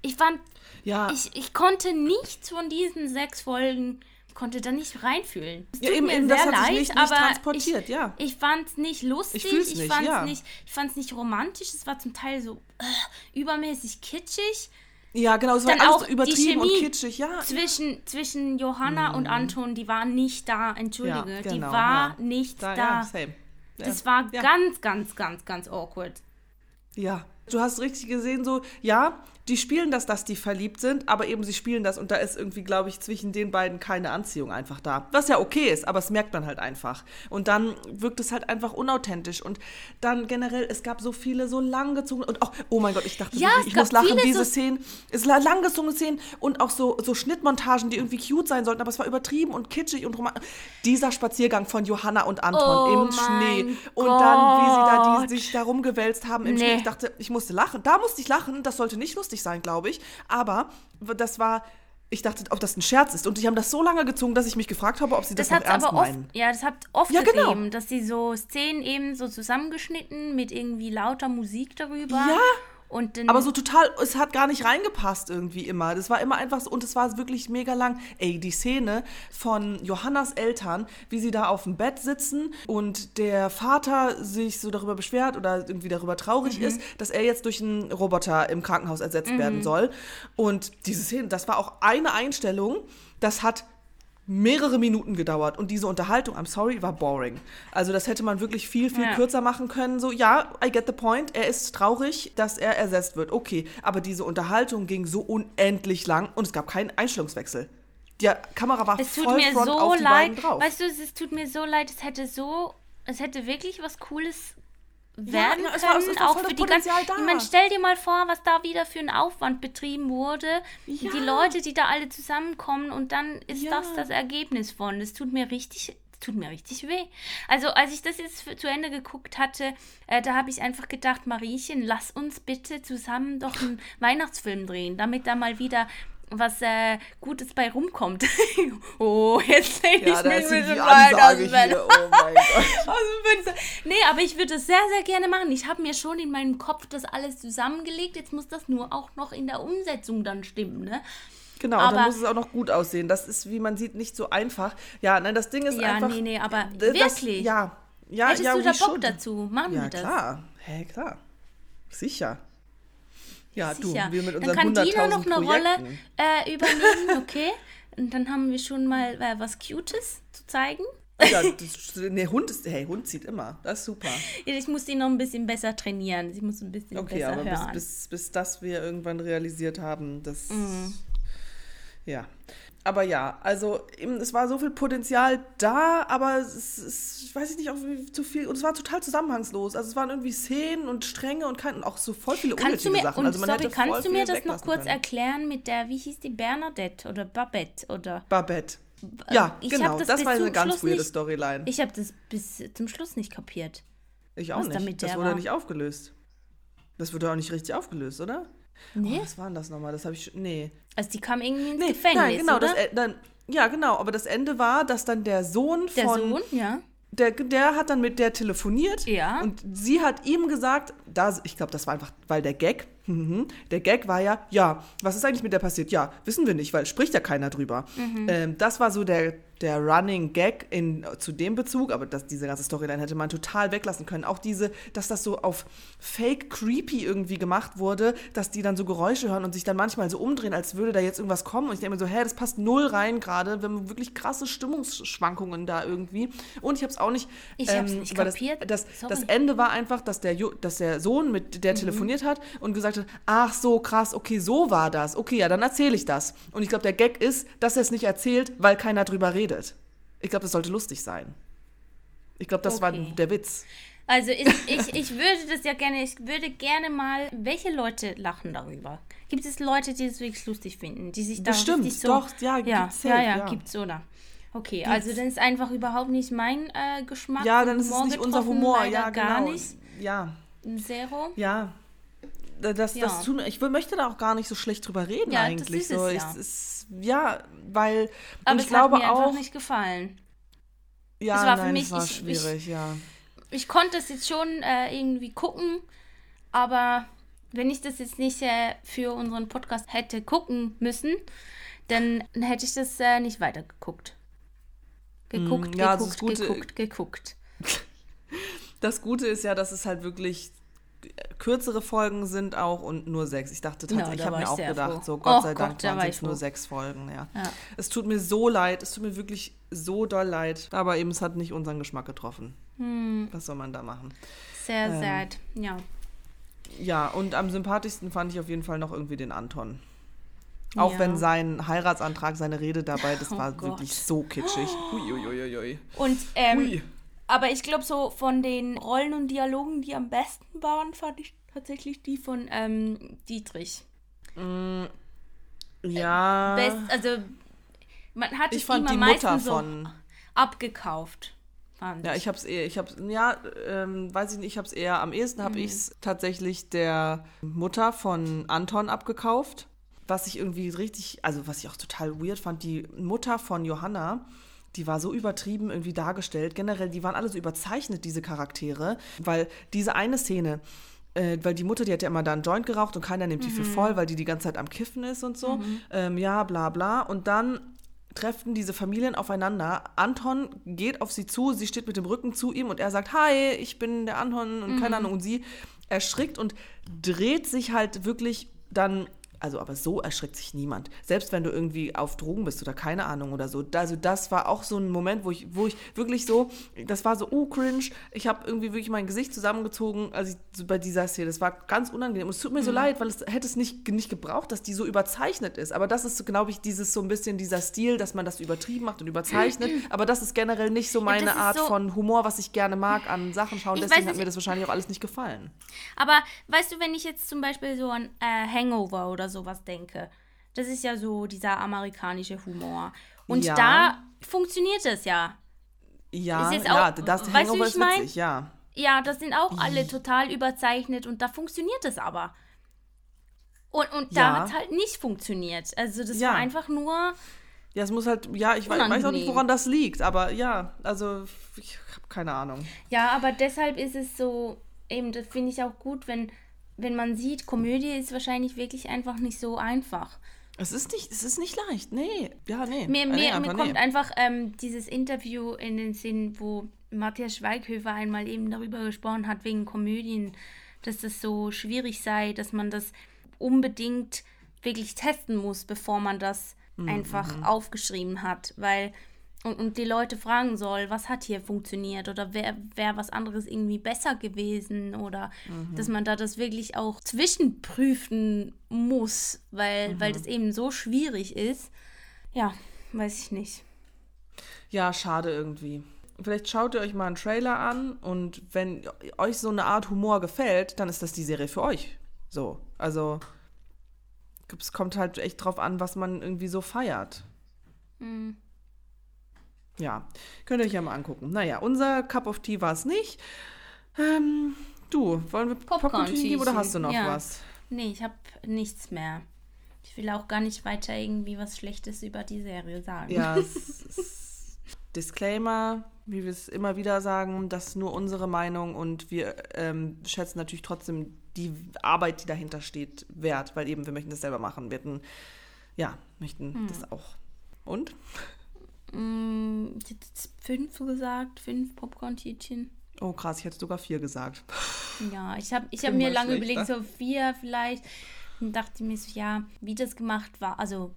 ich fand, ja. ich, ich konnte nichts von diesen sechs Folgen konnte da nicht reinfühlen. Es ja, eben, mir eben, sehr das leid, nicht, nicht aber transportiert, ich, ja. ich fand es nicht lustig, ich, ich fand es ja. nicht, nicht romantisch, es war zum Teil so äh, übermäßig kitschig. Ja, genau, es war Dann alles auch übertrieben und kitschig, ja. Zwischen, zwischen Johanna mhm. und Anton, die war nicht da, entschuldige, ja, genau, die war ja. nicht da. da. Das war ganz, ganz, ganz, ganz awkward. Ja, du hast richtig gesehen, so, ja, die spielen das, dass die verliebt sind, aber eben sie spielen das und da ist irgendwie, glaube ich, zwischen den beiden keine Anziehung einfach da. Was ja okay ist, aber es merkt man halt einfach. Und dann wirkt es halt einfach unauthentisch. Und dann generell, es gab so viele so langgezogene und auch, oh mein Gott, ich dachte, ja, ich muss lachen, diese so Szenen, es langgezogene Szenen und auch so, so Schnittmontagen, die irgendwie cute sein sollten, aber es war übertrieben und kitschig und romantisch. Dieser Spaziergang von Johanna und Anton oh im Schnee und Gott. dann, wie sie da die, sich da rumgewälzt haben im nee. Schnee. Ich dachte, ich musste lachen. Da musste ich lachen, das sollte nicht lustig sein, glaube ich. Aber das war ich dachte, ob das ein Scherz ist. Und die haben das so lange gezogen, dass ich mich gefragt habe, ob sie das, das noch ernst aber meinen. Oft, ja, das hat oft ja, genau. gegeben, dass sie so Szenen eben so zusammengeschnitten mit irgendwie lauter Musik darüber. Ja. Aber so total, es hat gar nicht reingepasst irgendwie immer. Das war immer einfach so, und es war wirklich mega lang. Ey, die Szene von Johannas Eltern, wie sie da auf dem Bett sitzen und der Vater sich so darüber beschwert oder irgendwie darüber traurig mhm. ist, dass er jetzt durch einen Roboter im Krankenhaus ersetzt mhm. werden soll. Und diese Szene, das war auch eine Einstellung, das hat mehrere Minuten gedauert und diese Unterhaltung, I'm sorry, war boring. Also das hätte man wirklich viel, viel ja. kürzer machen können. So, ja, I get the point, er ist traurig, dass er ersetzt wird. Okay, aber diese Unterhaltung ging so unendlich lang und es gab keinen Einstellungswechsel. Die Kamera war es tut voll mir front so auf die leid. beiden drauf. Weißt du, es tut mir so leid, es hätte so, es hätte wirklich was Cooles werden ja, können, es war, auch für die ganze. Da. Ich meine, stell dir mal vor, was da wieder für ein Aufwand betrieben wurde. Ja. Die Leute, die da alle zusammenkommen und dann ist ja. das das Ergebnis von. Das tut mir richtig tut mir richtig weh. Also als ich das jetzt zu Ende geguckt hatte, äh, da habe ich einfach gedacht, Mariechen, lass uns bitte zusammen doch einen Weihnachtsfilm drehen, damit da mal wieder was äh, Gutes bei rumkommt. oh, jetzt ja, ich mich ein bisschen weiter aus Oh mein Gott. nee, aber ich würde es sehr, sehr gerne machen. Ich habe mir schon in meinem Kopf das alles zusammengelegt. Jetzt muss das nur auch noch in der Umsetzung dann stimmen, ne? Genau, aber, dann muss es auch noch gut aussehen. Das ist, wie man sieht, nicht so einfach. Ja, nein, das Ding ist ja, einfach... Ja, nee, nee, aber das, wirklich? Ja, ja, Hättest ja, du da Bock schon. dazu? Machen ja, wir das? Ja, klar. Hä, hey, klar. Sicher. Ja, Sicher. du, wir mit unseren Dann kann Dina noch eine Projekten. Rolle äh, übernehmen, okay? Und dann haben wir schon mal äh, was Cutes zu zeigen. Ja, das, nee, Hund ist, hey, Hund zieht immer. Das ist super. Ja, ich muss ihn noch ein bisschen besser trainieren. Ich muss ein bisschen okay, besser hören. Okay, aber bis, bis, bis das wir irgendwann realisiert haben, das, mhm. ja aber ja, also es war so viel Potenzial da, aber es ist, ich weiß nicht, auch zu viel, und es war total zusammenhangslos. Also es waren irgendwie Szenen und Stränge und, und auch so voll viele kannst unnötige Sachen. Und also man sorry, kannst du mir das noch kurz können. erklären mit der, wie hieß die, Bernadette oder Babette oder? Babette. Ja, ich genau. Das, bis war eine ganz Schluss weirde nicht- Storyline. Ich habe das bis zum Schluss nicht kapiert. Ich auch was nicht. das wurde war. nicht aufgelöst. Das wurde auch nicht richtig aufgelöst, oder? Nee? Oh, was war denn das nochmal? Das habe ich. Nee. Also die kam irgendwie ins Nee, Gefängnis, nein, genau. oder? Das, dann, ja, genau. Aber das Ende war, dass dann der Sohn Der von. Sohn, ja. Der, der hat dann mit der telefoniert. Ja. Und sie hat ihm gesagt, da, ich glaube, das war einfach, weil der Gag, mhm, der Gag war ja, ja, was ist eigentlich mit der passiert? Ja, wissen wir nicht, weil spricht ja keiner drüber. Mhm. Ähm, das war so der, der Running Gag in, zu dem Bezug, aber das, diese ganze Storyline hätte man total weglassen können. Auch diese, dass das so auf fake creepy irgendwie gemacht wurde, dass die dann so Geräusche hören und sich dann manchmal so umdrehen, als würde da jetzt irgendwas kommen. Und ich denke mir so, hä, das passt null rein gerade. Wir haben wirklich krasse Stimmungsschwankungen da irgendwie. Und ich habe es auch nicht. Ich hab's nicht kapiert. Das, das, das Ende war einfach, dass der, Jo- dass der Sohn mit Mhm. der telefoniert hat und gesagt hat, ach so krass, okay, so war das. Okay, ja, dann erzähle ich das. Und ich glaube, der Gag ist, dass er es nicht erzählt, weil keiner drüber redet. Ich glaube, das sollte lustig sein. Ich glaube, das war Okay. der Witz. Also ich, ich, ich würde das ja gerne, ich würde gerne mal, welche Leute lachen darüber? Gibt es Leute, die es wirklich lustig finden, die sich da Bestimmt, richtig so... doch, ja, ja, gibt's ja, ja, ja. gibt's, oder? Okay, also dann ist einfach überhaupt nicht mein äh, Geschmack. Ja, dann ist es nicht unser Humor. Ja, gar genau. nicht. Ja, Zero. ja. Das, das Ja. mir, ich möchte da auch gar nicht so schlecht drüber reden Ja, das eigentlich. ist es so, ja. Ich, es, ja, weil Aber und es ich glaube hat mir auch, einfach nicht gefallen. ja, es war für nein, mich- es war ich- ich- schwierig, ja. Ich konnte es jetzt schon äh, irgendwie gucken, aber wenn ich das jetzt nicht äh, für unseren Podcast hätte gucken müssen, dann hätte ich das äh, nicht weitergeguckt. Geguckt, Mm, ja, geguckt, das Gute- geguckt, geguckt. Das Gute ist ja, dass es halt wirklich kürzere Folgen sind auch und nur sechs. Ich dachte Ja, tatsächlich, da ich habe mir auch gedacht, froh. so Gott Och sei Gott, Dank da waren war es nur froh. sechs Folgen, ja. Ja. Es tut mir so leid, es tut mir wirklich so doll leid. Aber eben, es hat nicht unseren Geschmack getroffen. Hm. Was soll man da machen? Sehr Ähm. sad. Ja. Ja, und am sympathischsten fand ich auf jeden Fall noch irgendwie den Anton. Auch Ja. wenn sein Heiratsantrag, seine Rede dabei, das Oh war Gott. wirklich so kitschig. Uiuiuiui. Und, ähm, Ui. Aber ich glaube, so von den Rollen und Dialogen, die am besten waren, fand ich tatsächlich die von ähm, Dietrich. Ja. Best, also, man hat ich es fand ihm die am meisten Mutter so von. abgekauft. Fand Ja, ich hab's eher, ich hab's, ja, ähm, weiß ich nicht, ich hab's eher, am ehesten Mhm. habe ich's tatsächlich der Mutter von Anton abgekauft. Was ich irgendwie richtig, also was ich auch total weird fand, die Mutter von Johanna, die war so übertrieben irgendwie dargestellt. Generell, die waren alle so überzeichnet, diese Charaktere, weil diese eine Szene, äh, weil die Mutter, die hat ja immer da einen Joint geraucht und keiner nimmt die Mhm. für voll, weil die die ganze Zeit am Kiffen ist und so. Ähm, ja, bla bla. Und dann treffen diese Familien aufeinander. Anton geht auf sie zu, sie steht mit dem Rücken zu ihm und er sagt, hi, ich bin der Anton und keine Ahnung. Und sie erschrickt und dreht sich halt wirklich dann, also aber so erschrickt sich niemand. Selbst wenn du irgendwie auf Drogen bist oder keine Ahnung oder so. Also das war auch so ein Moment, wo ich, wo ich wirklich so, das war so, uh, cringe. Ich habe irgendwie wirklich mein Gesicht zusammengezogen, also ich, so bei dieser Szene. Das war ganz unangenehm. Und es tut mir so leid, weil es hätte es nicht, nicht gebraucht, dass die so überzeichnet ist. Aber das ist, so, glaube ich, dieses so ein bisschen dieser Stil, dass man das übertrieben macht und überzeichnet. Aber das ist generell nicht so meine ist Art so- von Humor, was ich gerne mag an Sachen schauen. Deswegen hat mir das wahrscheinlich auch alles nicht gefallen. Aber weißt du, wenn ich jetzt zum Beispiel so an äh, Hangover oder sowas denke, das ist ja so dieser amerikanische Humor. Und Ja. da funktioniert es ja. Ja, Ist jetzt ja, auch- das Hangover ist mein? witzig, ja. Ja, das sind auch alle total überzeichnet und da funktioniert es aber. Und, und da Ja. hat es halt nicht funktioniert. Also das Ja. war einfach nur. Ja, es muss halt, ja, ich weiß, weiß auch nicht, woran das liegt, aber ja, also ich habe keine Ahnung. Ja, aber deshalb ist es so, eben, das finde ich auch gut, wenn, wenn man sieht, Komödie ist wahrscheinlich wirklich einfach nicht so einfach. Es ist nicht, es ist nicht leicht, nee. Ja, nee. Mir, nee, mir, mir einfach kommt nee. einfach ähm, dieses Interview in den Sinn, wo Matthias Schweighöfer einmal eben darüber gesprochen hat, wegen Komödien, dass das so schwierig sei, dass man das unbedingt wirklich testen muss, bevor man das Mhm, einfach aufgeschrieben hat. Weil und, und die Leute fragen soll, was hat hier funktioniert oder wer wäre was anderes irgendwie besser gewesen oder Mhm. dass man da das wirklich auch zwischenprüfen muss, weil, Mhm. weil das eben so schwierig ist. Ja, weiß ich nicht. Ja, schade irgendwie. Vielleicht schaut ihr euch mal einen Trailer an und wenn euch so eine Art Humor gefällt, dann ist das die Serie für euch. So, also es kommt halt echt drauf an, was man irgendwie so feiert. Ja, könnt ihr euch ja mal angucken. Naja, unser Cup of Tea war es nicht. Ähm, du, wollen wir Popcorn, Popcorn geben oder hast du noch ja. was? Nee, ich habe nichts mehr. Ich will auch gar nicht weiter irgendwie was Schlechtes über die Serie sagen. Ja, Disclaimer, wie wir es immer wieder sagen, das ist nur unsere Meinung und wir ähm, schätzen natürlich trotzdem die Arbeit, die dahinter steht, wert, weil eben wir möchten das selber machen. Wir hätten, ja, möchten hm. das auch. Und? Mm, ich hätte jetzt fünf gesagt, fünf Popcorn-Tütchen. Oh krass, ich hätte sogar vier gesagt. Ja, ich habe ich hab mir lange überlegt, so vier vielleicht. Und dachte mir so, ja, wie das gemacht war, also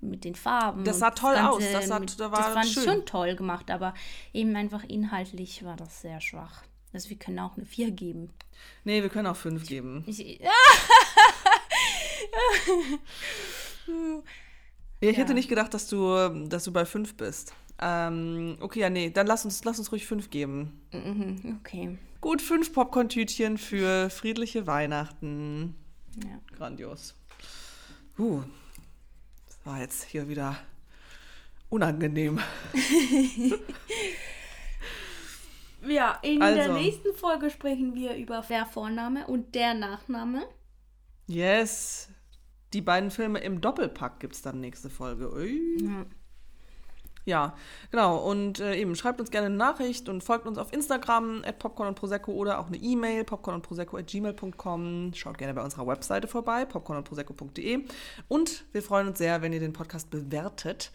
mit den Farben. Das sah toll Ganze, aus. Das, hat, das war das schön. schon toll gemacht, aber eben einfach inhaltlich war das sehr schwach. Also wir können auch eine 4 geben. Nee, wir können auch 5 geben. Ich, ich ja. hätte nicht gedacht, dass du, dass du bei 5 bist. Ähm, okay, ja, nee, dann lass uns, lass uns ruhig 5 geben. Mhm, okay. Gut, 5 Popcorn-Tütchen für friedliche Weihnachten. Ja. Grandios. Uh, war jetzt hier wieder unangenehm. ja, in also. der nächsten Folge sprechen wir über der Vorname und der Nachname. Yes. Die beiden Filme im Doppelpack gibt es dann nächste Folge. Ui. Ja. Ja, genau. Und äh, eben schreibt uns gerne eine Nachricht und folgt uns auf Instagram at popcorn und prosecco oder auch eine E-Mail popcorn und prosecco at gmail.com. Schaut gerne bei unserer Webseite vorbei popcorn und prosecco.de und wir freuen uns sehr, wenn ihr den Podcast bewertet.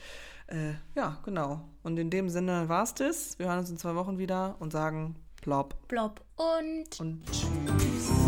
Äh, ja, genau. Und in dem Sinne war es das. Wir hören uns in zwei Wochen wieder und sagen plopp. Plopp und, und tschüss.